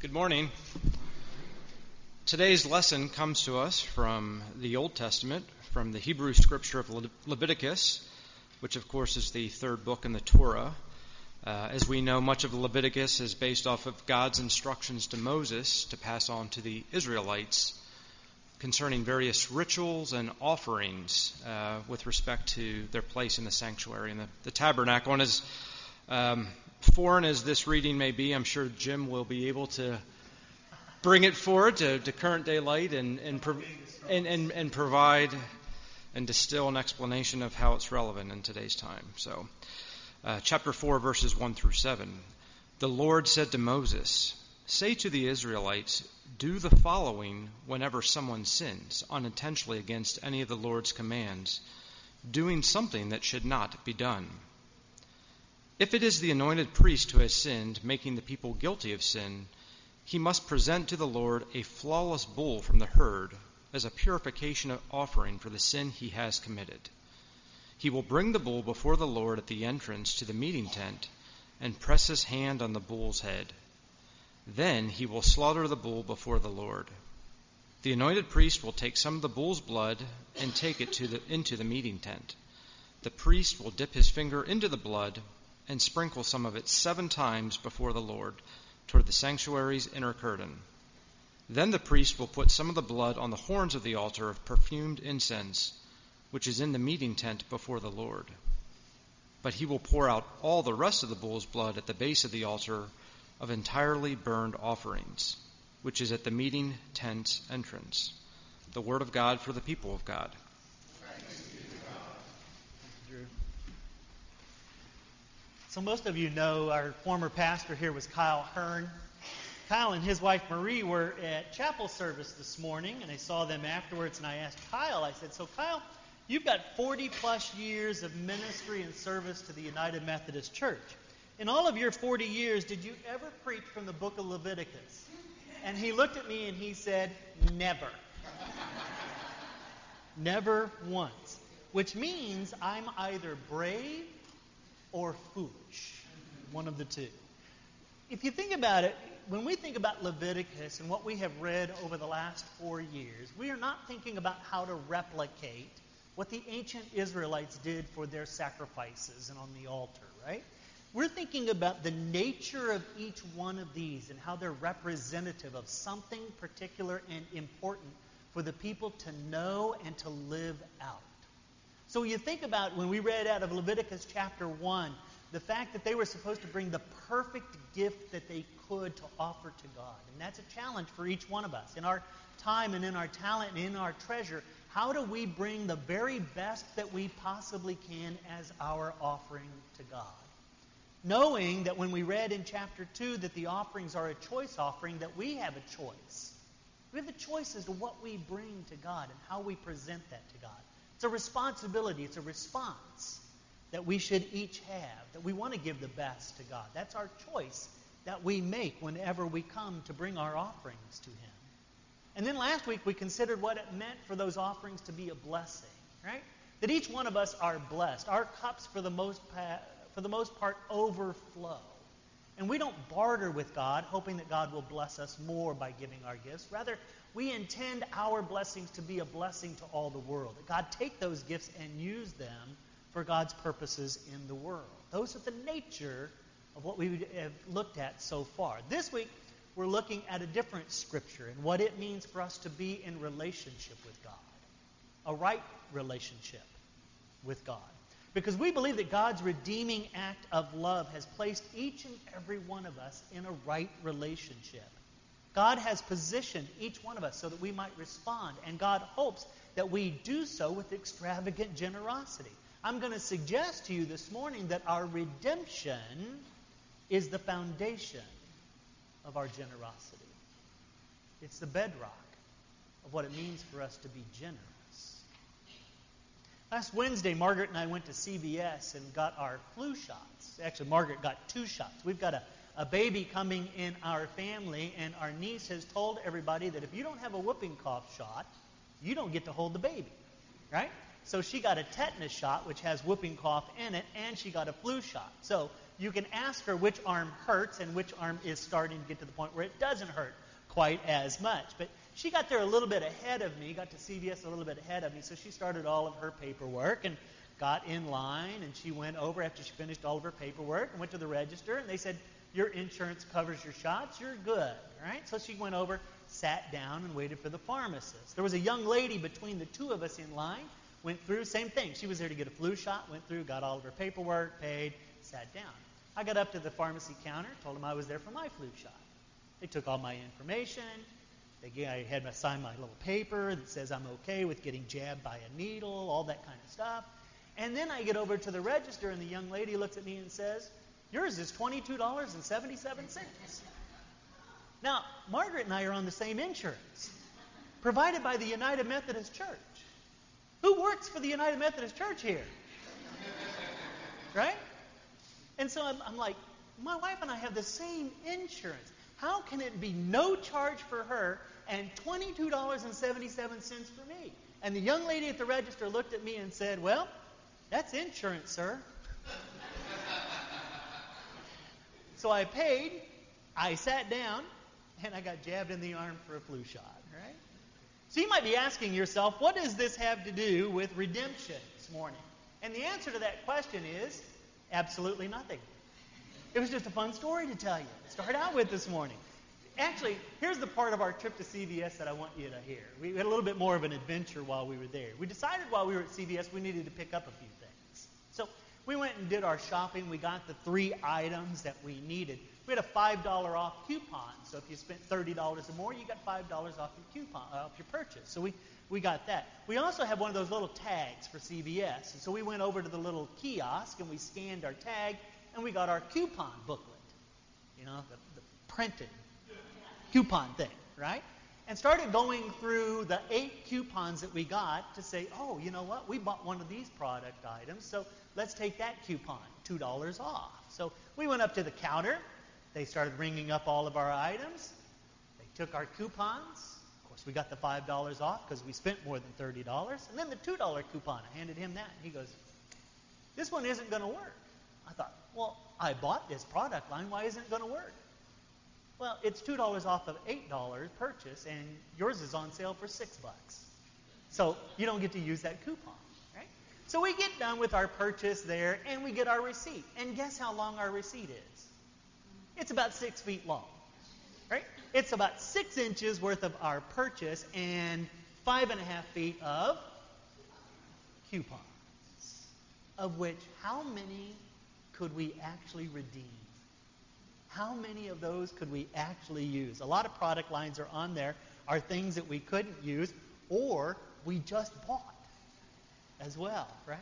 Good morning. Today's lesson comes to us from the Old Testament, from the Hebrew scripture of Le- Leviticus, which of course is the third book in the Torah. Uh, as we know, much of Leviticus is based off of God's instructions to Moses to pass on to the Israelites concerning various rituals and offerings uh, with respect to their place in the sanctuary and the, the tabernacle. And as um, foreign as this reading may be, I'm sure Jim will be able to bring it forward to, to current day light and, and, and, and, and provide and distill an explanation of how it's relevant in today's time. So, uh, chapter 4, verses 1 through 7. The Lord said to Moses, Say to the Israelites, do the following whenever someone sins unintentionally against any of the Lord's commands, doing something that should not be done. If it is the anointed priest who has sinned, making the people guilty of sin, he must present to the Lord a flawless bull from the herd as a purification offering for the sin he has committed. He will bring the bull before the Lord at the entrance to the meeting tent and press his hand on the bull's head. Then he will slaughter the bull before the Lord. The anointed priest will take some of the bull's blood and take it the, into the meeting tent. The priest will dip his finger into the blood and sprinkle some of it seven times before the Lord toward the sanctuary's inner curtain. Then the priest will put some of the blood on the horns of the altar of perfumed incense, which is in the meeting tent before the Lord. But he will pour out all the rest of the bull's blood at the base of the altar of entirely burned offerings, which is at the meeting tent entrance. The word of God for the people of God. So, most of you know our former pastor here was Kyle Hearn. Kyle and his wife Marie were at chapel service this morning, and I saw them afterwards, and I asked Kyle, I said, So, Kyle, you've got 40 plus years of ministry and service to the United Methodist Church. In all of your 40 years, did you ever preach from the book of Leviticus? And he looked at me and he said, Never. Never once. Which means I'm either brave or foolish. One of the two. If you think about it, when we think about Leviticus and what we have read over the last four years, we are not thinking about how to replicate what the ancient Israelites did for their sacrifices and on the altar, right? We're thinking about the nature of each one of these and how they're representative of something particular and important for the people to know and to live out. So you think about when we read out of Leviticus chapter 1, the fact that they were supposed to bring the perfect gift that they could to offer to God. And that's a challenge for each one of us. In our time and in our talent and in our treasure, how do we bring the very best that we possibly can as our offering to God? Knowing that when we read in chapter 2 that the offerings are a choice offering, that we have a choice. We have a choice as to what we bring to God and how we present that to God. It's a responsibility, it's a response that we should each have, that we want to give the best to God. That's our choice that we make whenever we come to bring our offerings to Him. And then last week we considered what it meant for those offerings to be a blessing, right? That each one of us are blessed. Our cups, for the most, pa- for the most part, overflow. And we don't barter with God, hoping that God will bless us more by giving our gifts. Rather, we intend our blessings to be a blessing to all the world. That God take those gifts and use them for God's purposes in the world. Those are the nature of what we have looked at so far. This week, we're looking at a different scripture and what it means for us to be in relationship with God, a right relationship with God. Because we believe that God's redeeming act of love has placed each and every one of us in a right relationship. God has positioned each one of us so that we might respond, and God hopes that we do so with extravagant generosity. I'm going to suggest to you this morning that our redemption is the foundation of our generosity. It's the bedrock of what it means for us to be generous. Last Wednesday, Margaret and I went to CVS and got our flu shots. Actually, Margaret got two shots. We've got a a baby coming in our family, and our niece has told everybody that if you don't have a whooping cough shot, you don't get to hold the baby. Right? So she got a tetanus shot, which has whooping cough in it, and she got a flu shot. So you can ask her which arm hurts and which arm is starting to get to the point where it doesn't hurt quite as much. But she got there a little bit ahead of me, got to CVS a little bit ahead of me, so she started all of her paperwork and got in line, and she went over after she finished all of her paperwork and went to the register, and they said, Your insurance covers your shots, you're good. Right? So she went over, sat down, and waited for the pharmacist. There was a young lady between the two of us in line Went through, same thing. She was there to get a flu shot, went through, got all of her paperwork, paid, sat down. I got up to the pharmacy counter, told them I was there for my flu shot. They took all my information. Gave, I had to sign my little paper that says I'm okay with getting jabbed by a needle, all that kind of stuff. And then I get over to the register, and the young lady looks at me and says, Yours is $22.77. Now, Margaret and I are on the same insurance, provided by the United Methodist Church. Who works for the United Methodist Church here? Right? And so I'm, I'm, like, my wife and I have the same insurance. How can it be no charge for her and $22.77 for me? And the young lady at the register looked at me and said, Well, that's insurance, sir. so I paid, I sat down, and I got jabbed in the arm for a flu shot. right? So you might be asking yourself, what does this have to do with redemption this morning? And the answer to that question is absolutely nothing. It was just a fun story to tell you. Start out with this morning. Actually, here's the part of our trip to CVS that I want you to hear. We had a little bit more of an adventure while we were there. We decided while we were at CVS we needed to pick up a few things. So we went and did our shopping. We got the three items that we needed. We had a $5 off coupon. So if you spent $30 or more, you got $5 off your coupon, uh, off your purchase. So we, we got that. We also have one of those little tags for CVS. And so we went over to the little kiosk and we scanned our tag and we got our coupon booklet. You know, the, the printed coupon thing, right? And started going through the eight coupons that we got to say, oh, you know what? We bought one of these product items, so let's take that coupon, $2 off. So we went up to the counter they started ringing up all of our items. They took our coupons. Of course, we got the $5 off because we spent more than $30. And then the $2 coupon, I handed him that. And he goes, This one isn't going to work. I thought, Well, I bought this product line. Why isn't it going to work? Well, it's $2 off of $8 purchase, and yours is on sale for 6 bucks. So you don't get to use that coupon. Right? So we get done with our purchase there, and we get our receipt. And guess how long our receipt is? It's about six feet long. Right? It's about six inches worth of our purchase and five and a half feet of coupons. Of which, how many could we actually redeem? How many of those could we actually use? A lot of product lines are on there, are things that we couldn't use or we just bought as well, right?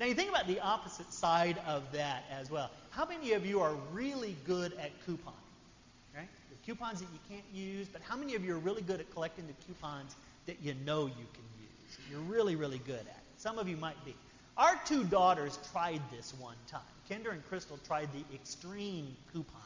Now, you think about the opposite side of that as well. How many of you are really good at couponing? Right? The coupons that you can't use, but how many of you are really good at collecting the coupons that you know you can use? You're really, really good at it. Some of you might be. Our two daughters tried this one time. Kendra and Crystal tried the extreme coupon.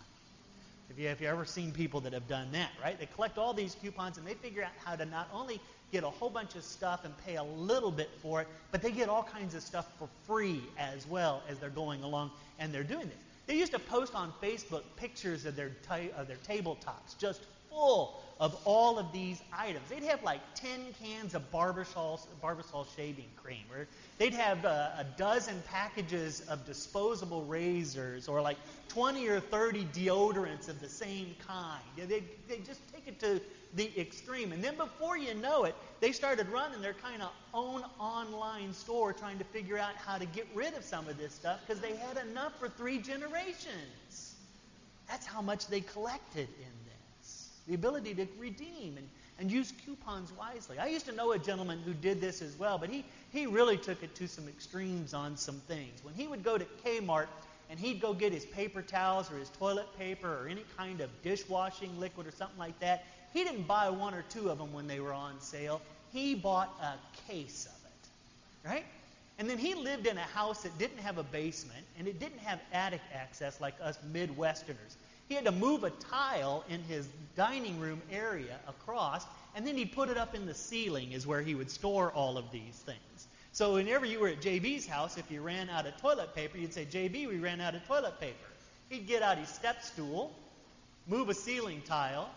If you, have you ever seen people that have done that, right? They collect all these coupons and they figure out how to not only get a whole bunch of stuff and pay a little bit for it, but they get all kinds of stuff for free as well as they're going along and they're doing this. They used to post on Facebook pictures of their, ta- of their tabletops just full of all of these items. They'd have like 10 cans of Barbasol, Barbasol shaving cream, or they'd have uh, a dozen packages of disposable razors, or like 20 or 30 deodorants of the same kind. They, they just take it to the extreme. And then before you know it, they started running their kind of own online store trying to figure out how to get rid of some of this stuff because they had enough for three generations. That's how much they collected in. The ability to redeem and, and use coupons wisely. I used to know a gentleman who did this as well, but he, he really took it to some extremes on some things. When he would go to Kmart and he'd go get his paper towels or his toilet paper or any kind of dishwashing liquid or something like that, he didn't buy one or two of them when they were on sale. He bought a case of it. Right? And then he lived in a house that didn't have a basement and it didn't have attic access like us Midwesterners. He had to move a tile in his dining room area across, and then he'd put it up in the ceiling, is where he would store all of these things. So whenever you were at JB's house, if you ran out of toilet paper, you'd say, JB, we ran out of toilet paper. He'd get out his step stool, move a ceiling tile,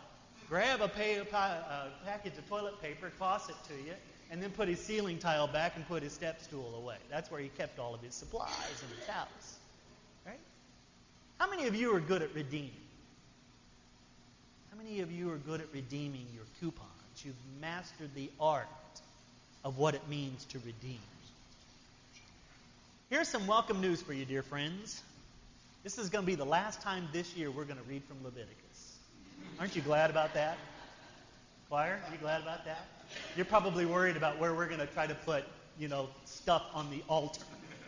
grab a, pay, a uh, package of toilet paper, toss it to you, and then put his ceiling tile back and put his step stool away. That's where he kept all of his supplies in his house. Right? How many of you are good at redeeming? How many of you are good at redeeming your coupons? You've mastered the art of what it means to redeem. Here's some welcome news for you, dear friends. This is going to be the last time this year we're going to read from Leviticus. Aren't you glad about that? Choir, are you glad about that? You're probably worried about where we're going to try to put, you know, stuff on the altar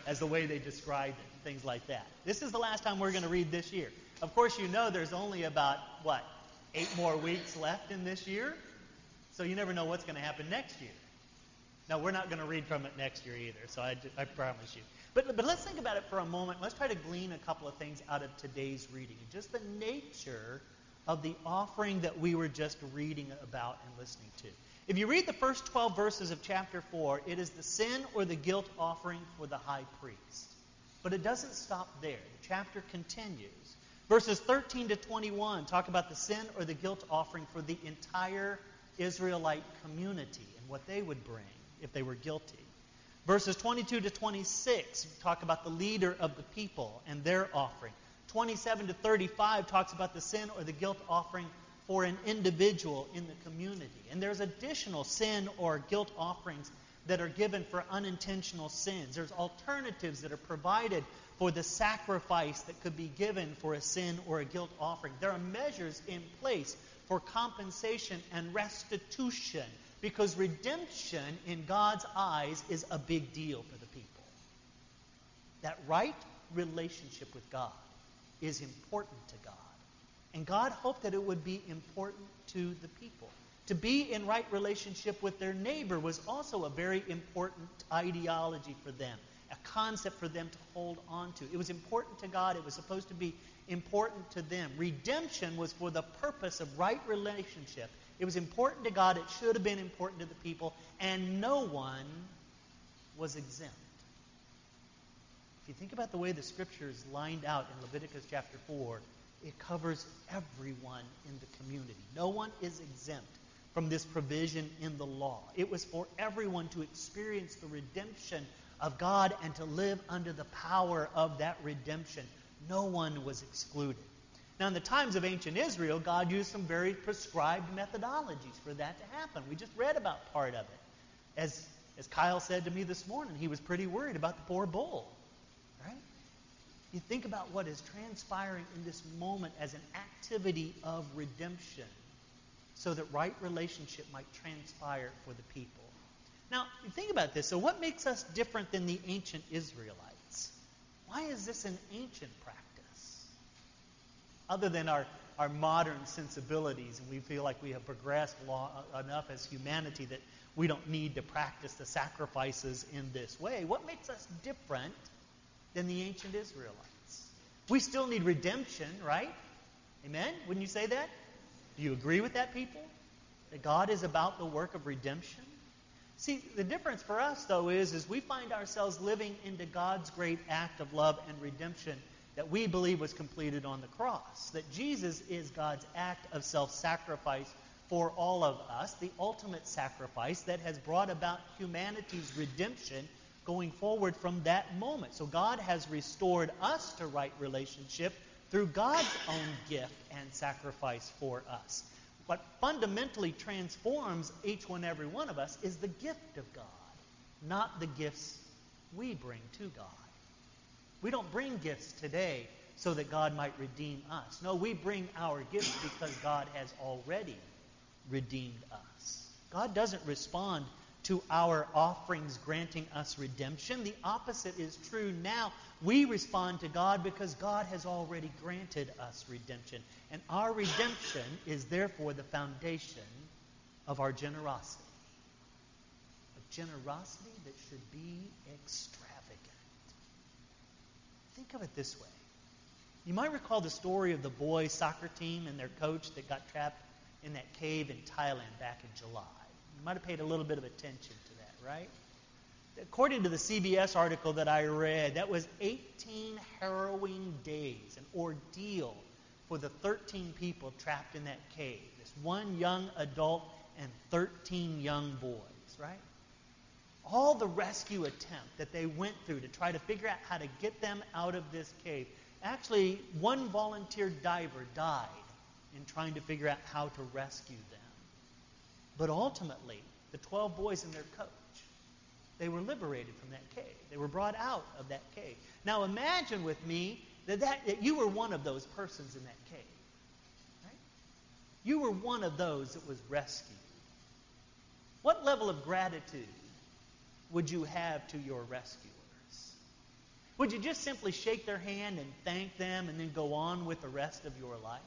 as the way they described it, things like that. This is the last time we're going to read this year. Of course, you know there's only about, what, eight more weeks left in this year? So you never know what's going to happen next year. Now, we're not going to read from it next year either, so I, I promise you. But, but let's think about it for a moment. Let's try to glean a couple of things out of today's reading. Just the nature of the offering that we were just reading about and listening to. If you read the first 12 verses of chapter 4, it is the sin or the guilt offering for the high priest. But it doesn't stop there. The chapter continues. Verses 13 to 21 talk about the sin or the guilt offering for the entire Israelite community and what they would bring if they were guilty. Verses 22 to 26 talk about the leader of the people and their offering. 27 to 35 talks about the sin or the guilt offering for an individual in the community. And there's additional sin or guilt offerings that are given for unintentional sins. There's alternatives that are provided for the sacrifice that could be given for a sin or a guilt offering. There are measures in place for compensation and restitution because redemption in God's eyes is a big deal for the people. That right relationship with God is important to God. And God hoped that it would be important to the people. To be in right relationship with their neighbor was also a very important ideology for them, a concept for them to hold on to. It was important to God, it was supposed to be important to them. Redemption was for the purpose of right relationship. It was important to God, it should have been important to the people, and no one was exempt. If you think about the way the scripture is lined out in Leviticus chapter 4, it covers everyone in the community. No one is exempt from this provision in the law. It was for everyone to experience the redemption of God and to live under the power of that redemption. No one was excluded. Now, in the times of ancient Israel, God used some very prescribed methodologies for that to happen. We just read about part of it. As, as Kyle said to me this morning, he was pretty worried about the poor bull. Right? You think about what is transpiring in this moment as an activity of redemption so that right relationship might transpire for the people. Now, think about this. So, what makes us different than the ancient Israelites? Why is this an ancient practice? Other than our, our modern sensibilities, and we feel like we have progressed long, uh, enough as humanity that we don't need to practice the sacrifices in this way. What makes us different than the ancient Israelites? We still need redemption, right? Amen? Wouldn't you say that? Do you agree with that, people? That God is about the work of redemption? See, the difference for us, though, is, is we find ourselves living into God's great act of love and redemption that we believe was completed on the cross. That Jesus is God's act of self sacrifice for all of us, the ultimate sacrifice that has brought about humanity's redemption going forward from that moment. So God has restored us to right relationship through God's own gift and sacrifice for us. What fundamentally transforms each one, every one of us is the gift of God, not the gifts we bring to God. We don't bring gifts today so that God might redeem us. No, we bring our gifts because God has already redeemed us. God doesn't respond to our offerings granting us redemption. The opposite is true now. We respond to God because God has already granted us redemption. And our redemption is therefore the foundation of our generosity. A generosity that should be extravagant. Think of it this way. You might recall the story of the boys' soccer team and their coach that got trapped in that cave in Thailand back in July. You might have paid a little bit of attention to that, right? according to the CBS article that I read, that was 18 harrowing days, an ordeal for the 13 people trapped in that cave. This one young adult and 13 young boys, right? All the rescue attempt that they went through to try to figure out how to get them out of this cave. Actually, one volunteer diver died in trying to figure out how to rescue them. But ultimately, the 12 boys and their coach, they were liberated from that cave. They were brought out of that cave. Now imagine with me that, that, that you were one of those persons in that cave. Right? You were one of those that was rescued. What level of gratitude would you have to your rescuers? Would you just simply shake their hand and thank them and then go on with the rest of your life?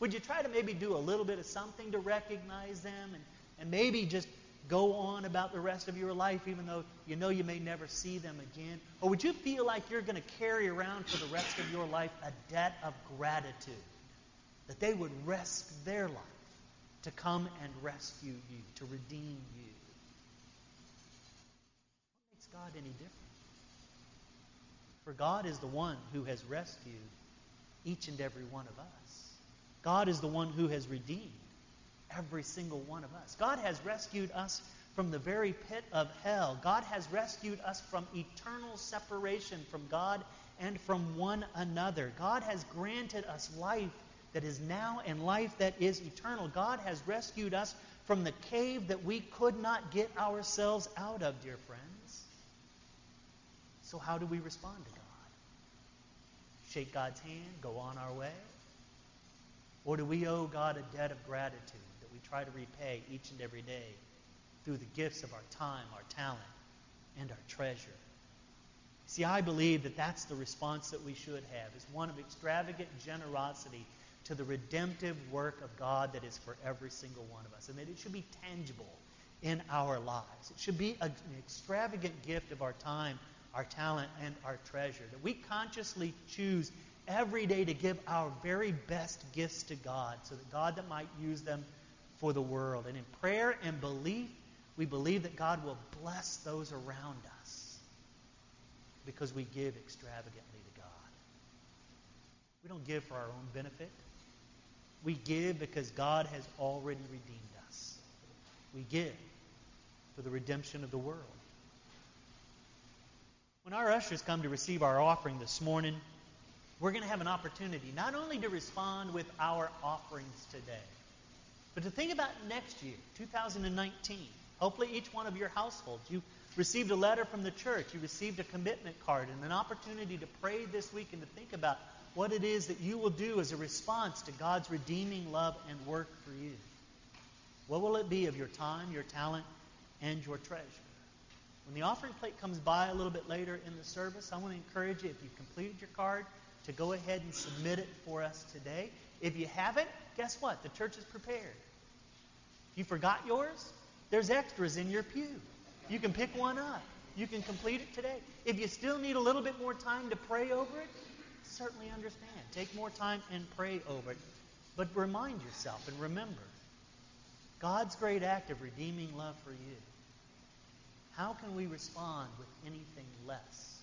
Would you try to maybe do a little bit of something to recognize them and, and maybe just go on about the rest of your life even though you know you may never see them again? Or would you feel like you're going to carry around for the rest of your life a debt of gratitude? That they would risk their life to come and rescue you, to redeem you. What makes God any different? For God is the one who has rescued each and every one of us. God is the one who has redeemed every single one of us. God has rescued us from the very pit of hell. God has rescued us from eternal separation from God and from one another. God has granted us life that is now and life that is eternal. God has rescued us from the cave that we could not get ourselves out of, dear friends. So, how do we respond to God? Shake God's hand, go on our way? Or do we owe God a debt of gratitude that we try to repay each and every day through the gifts of our time, our talent, and our treasure? See, I believe that that's the response that we should have, is one of extravagant generosity to the redemptive work of God that is for every single one of us, and that it should be tangible in our lives. It should be an extravagant gift of our time, our talent, and our treasure. That we consciously choose every day to give our very best gifts to God so that God that might use them for the world. And in prayer and belief, we believe that God will bless those around us because we give extravagantly to God. We don't give for our own benefit. We give because God has already redeemed us. We give for the redemption of the world. When our ushers come to receive our offering this morning, we're going to have an opportunity not only to respond with our offerings today, but to think about next year, 2019. Hopefully, each one of your households, you received a letter from the church, you received a commitment card, and an opportunity to pray this week and to think about what it is that you will do as a response to God's redeeming love and work for you. What will it be of your time, your talent, and your treasure? When the offering plate comes by a little bit later in the service, I want to encourage you, if you've completed your card, to go ahead and submit it for us today. If you haven't, guess what? The church is prepared. If you forgot yours, there's extras in your pew. You can pick one up. You can complete it today. If you still need a little bit more time to pray over it, certainly understand. Take more time and pray over it. But remind yourself and remember God's great act of redeeming love for you. How can we respond with anything less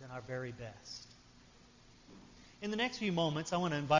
than our very best? In the next few moments, I want to invite